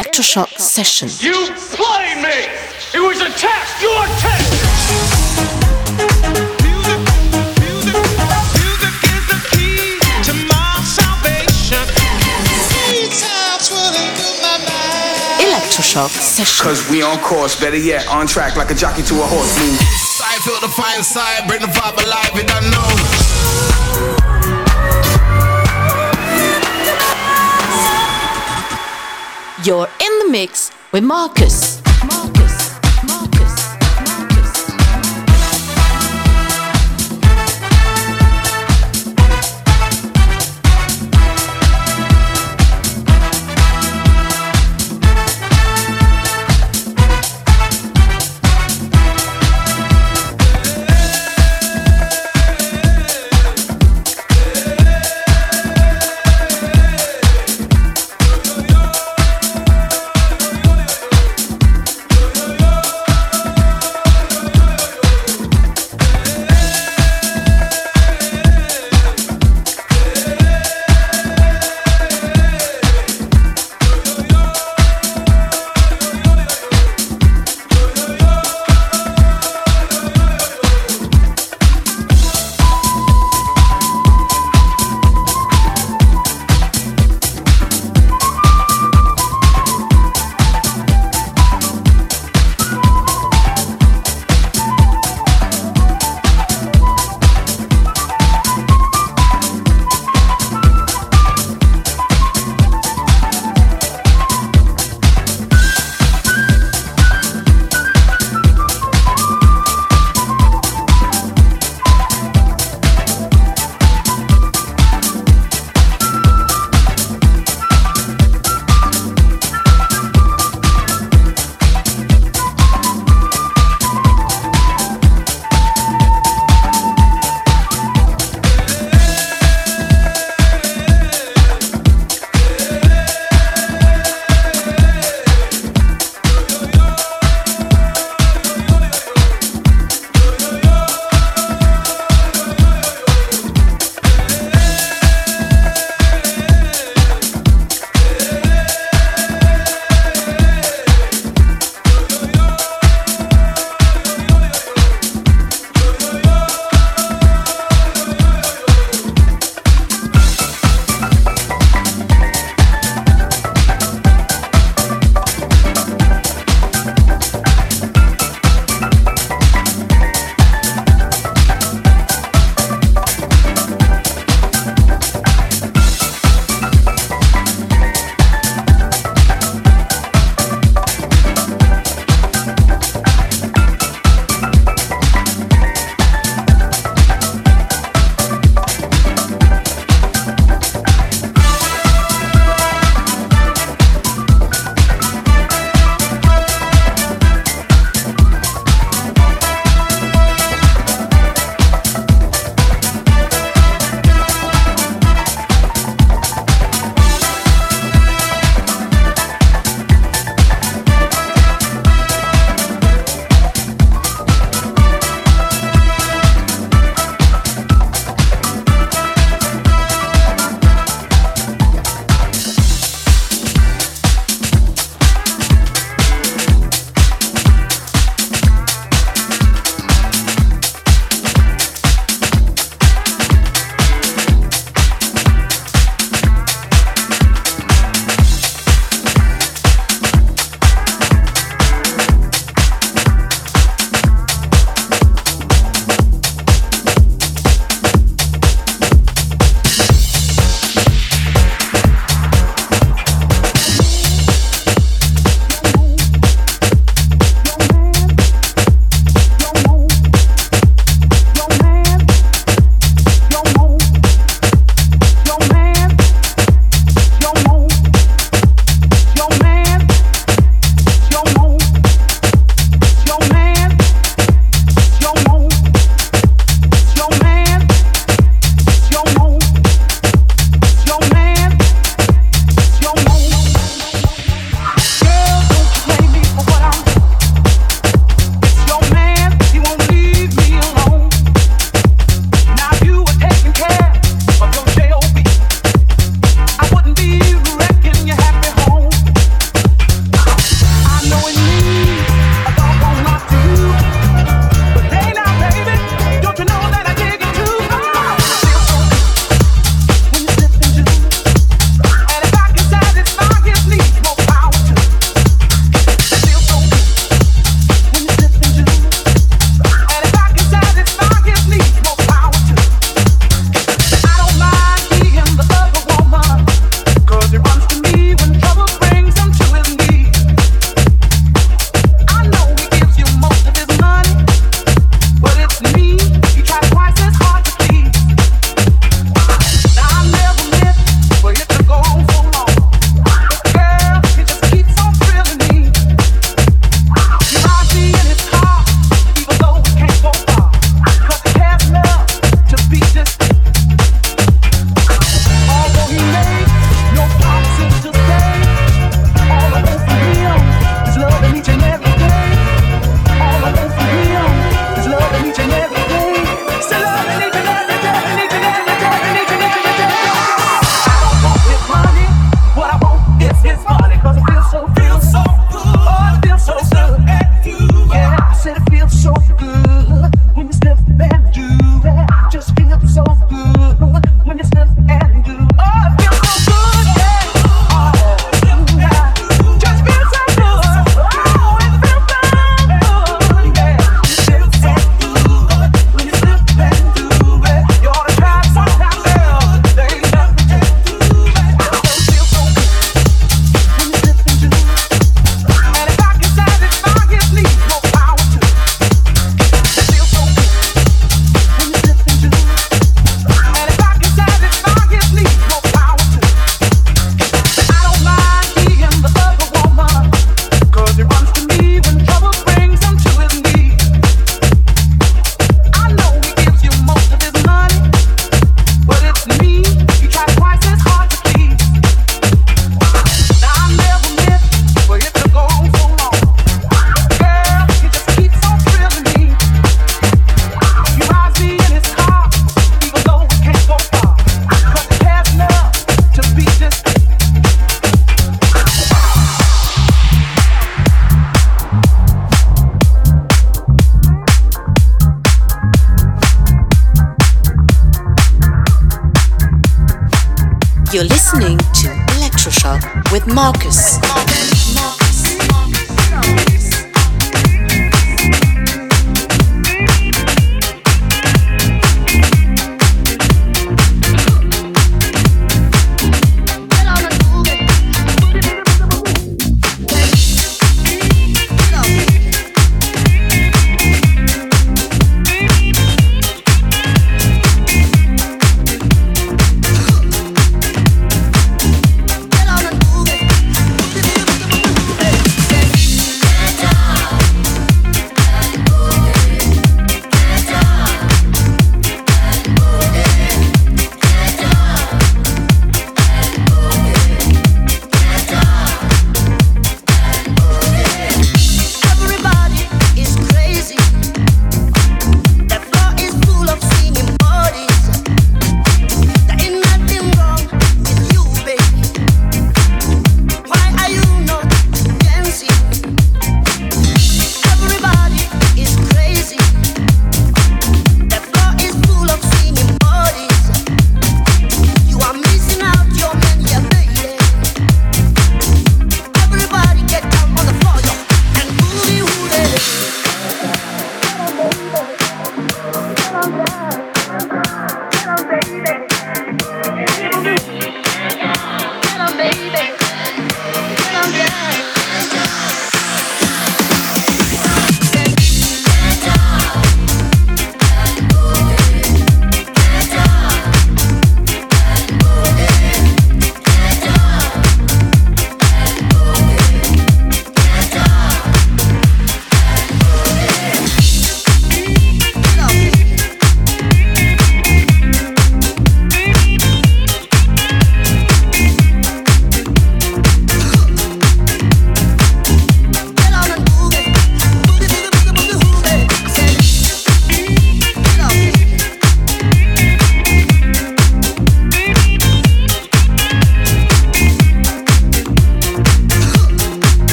Electroshock Session. You played me! It was a test! Your test! Electroshock Session. Cause we on course, better yet, on track like a jockey to a horse. Move. I feel the fine side, bring the vibe alive, you don't know. You're in the mix with Marcus.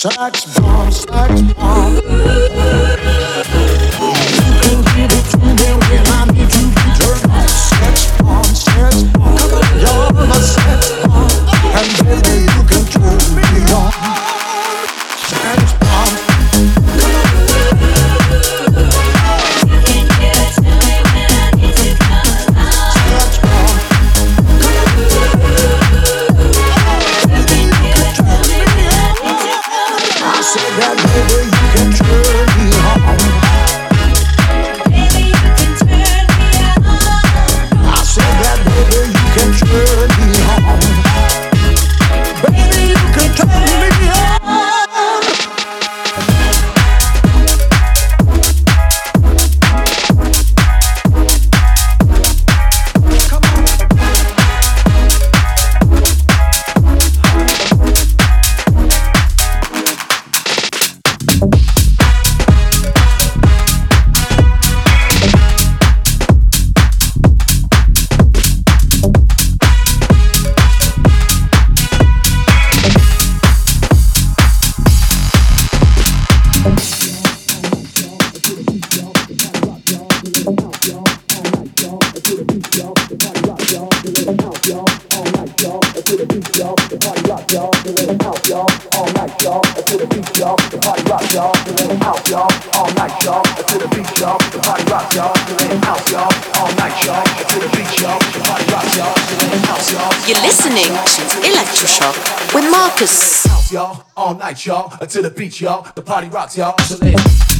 Sucks. To the beach, y'all. The party rocks, y'all. So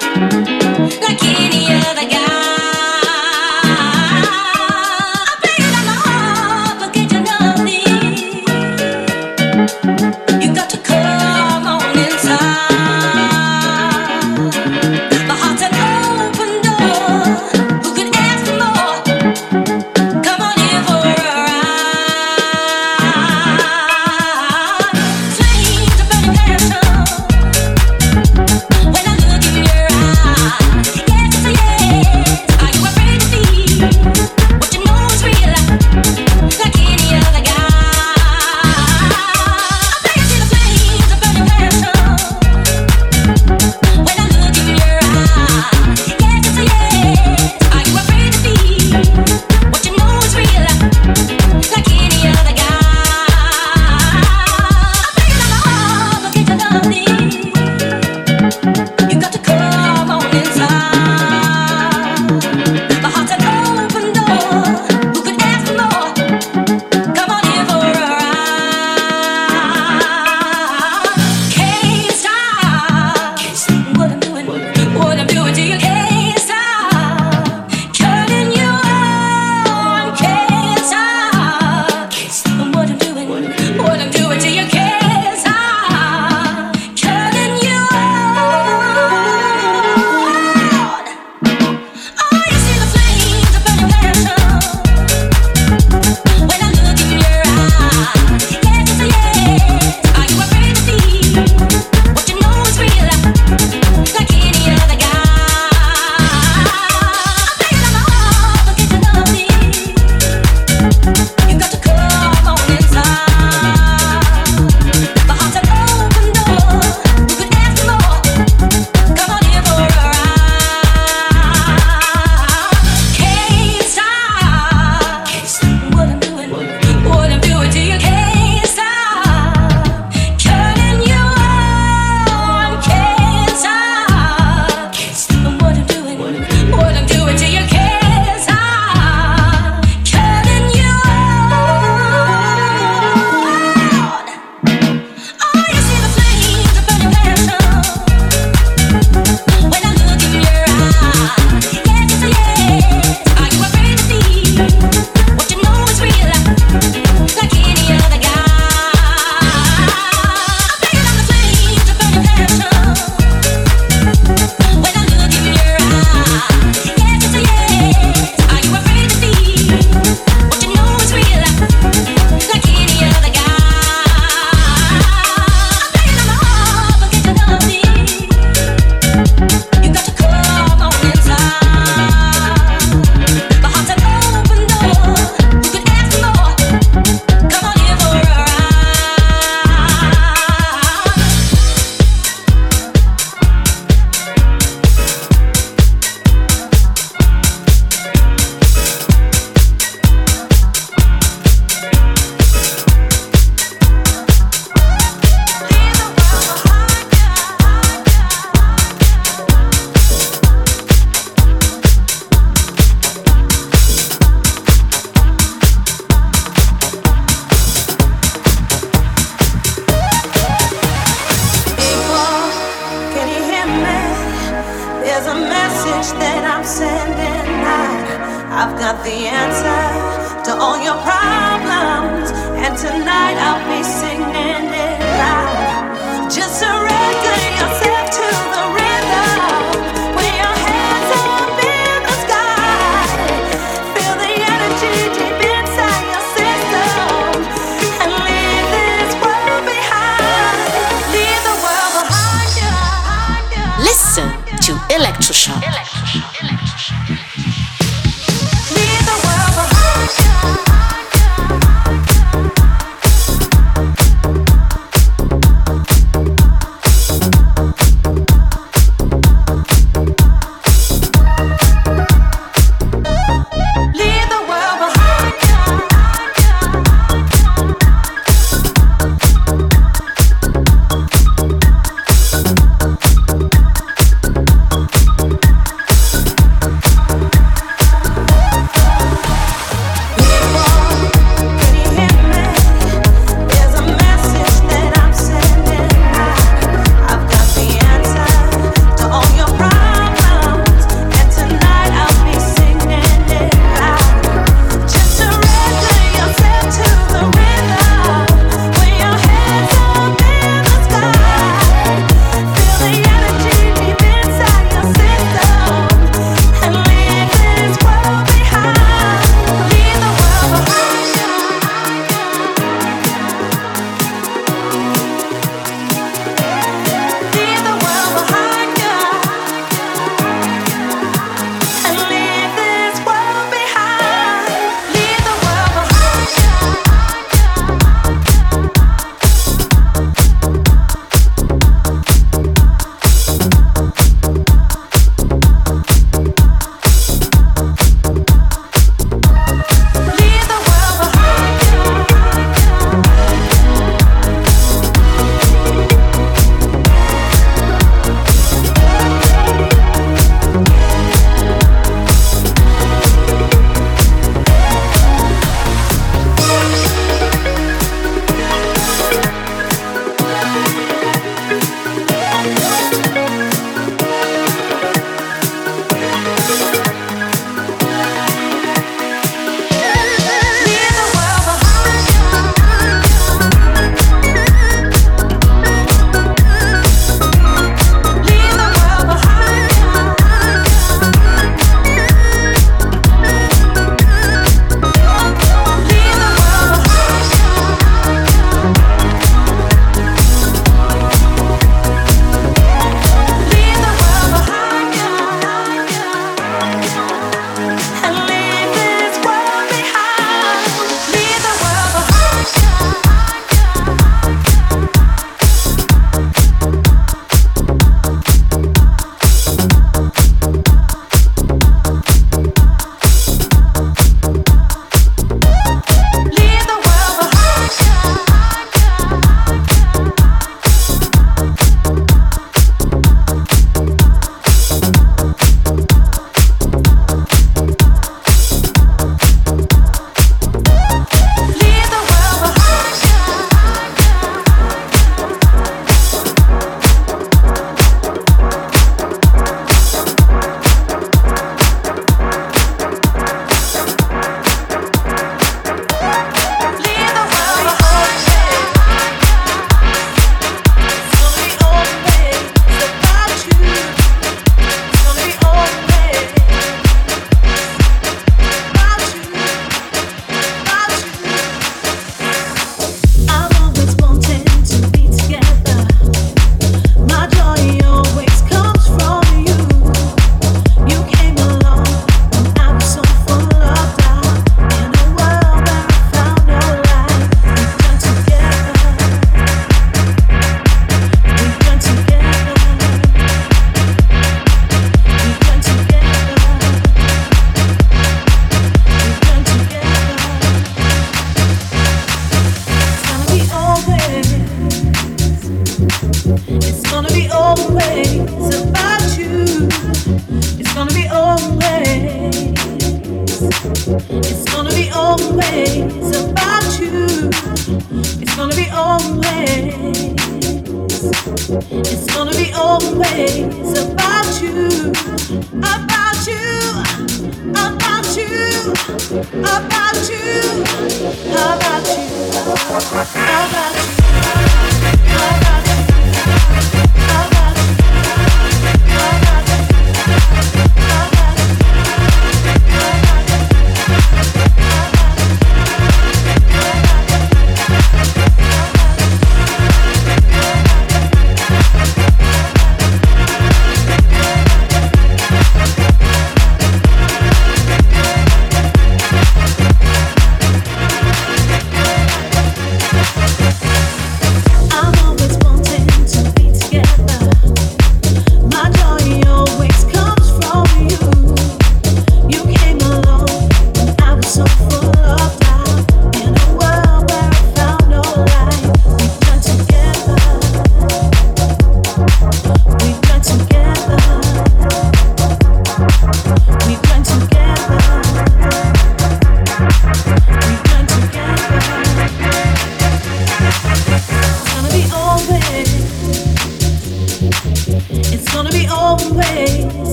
Thank you. message that I'm sending out. I've got the answer to all your problems, and tonight I'll be singing it out. Just surrender.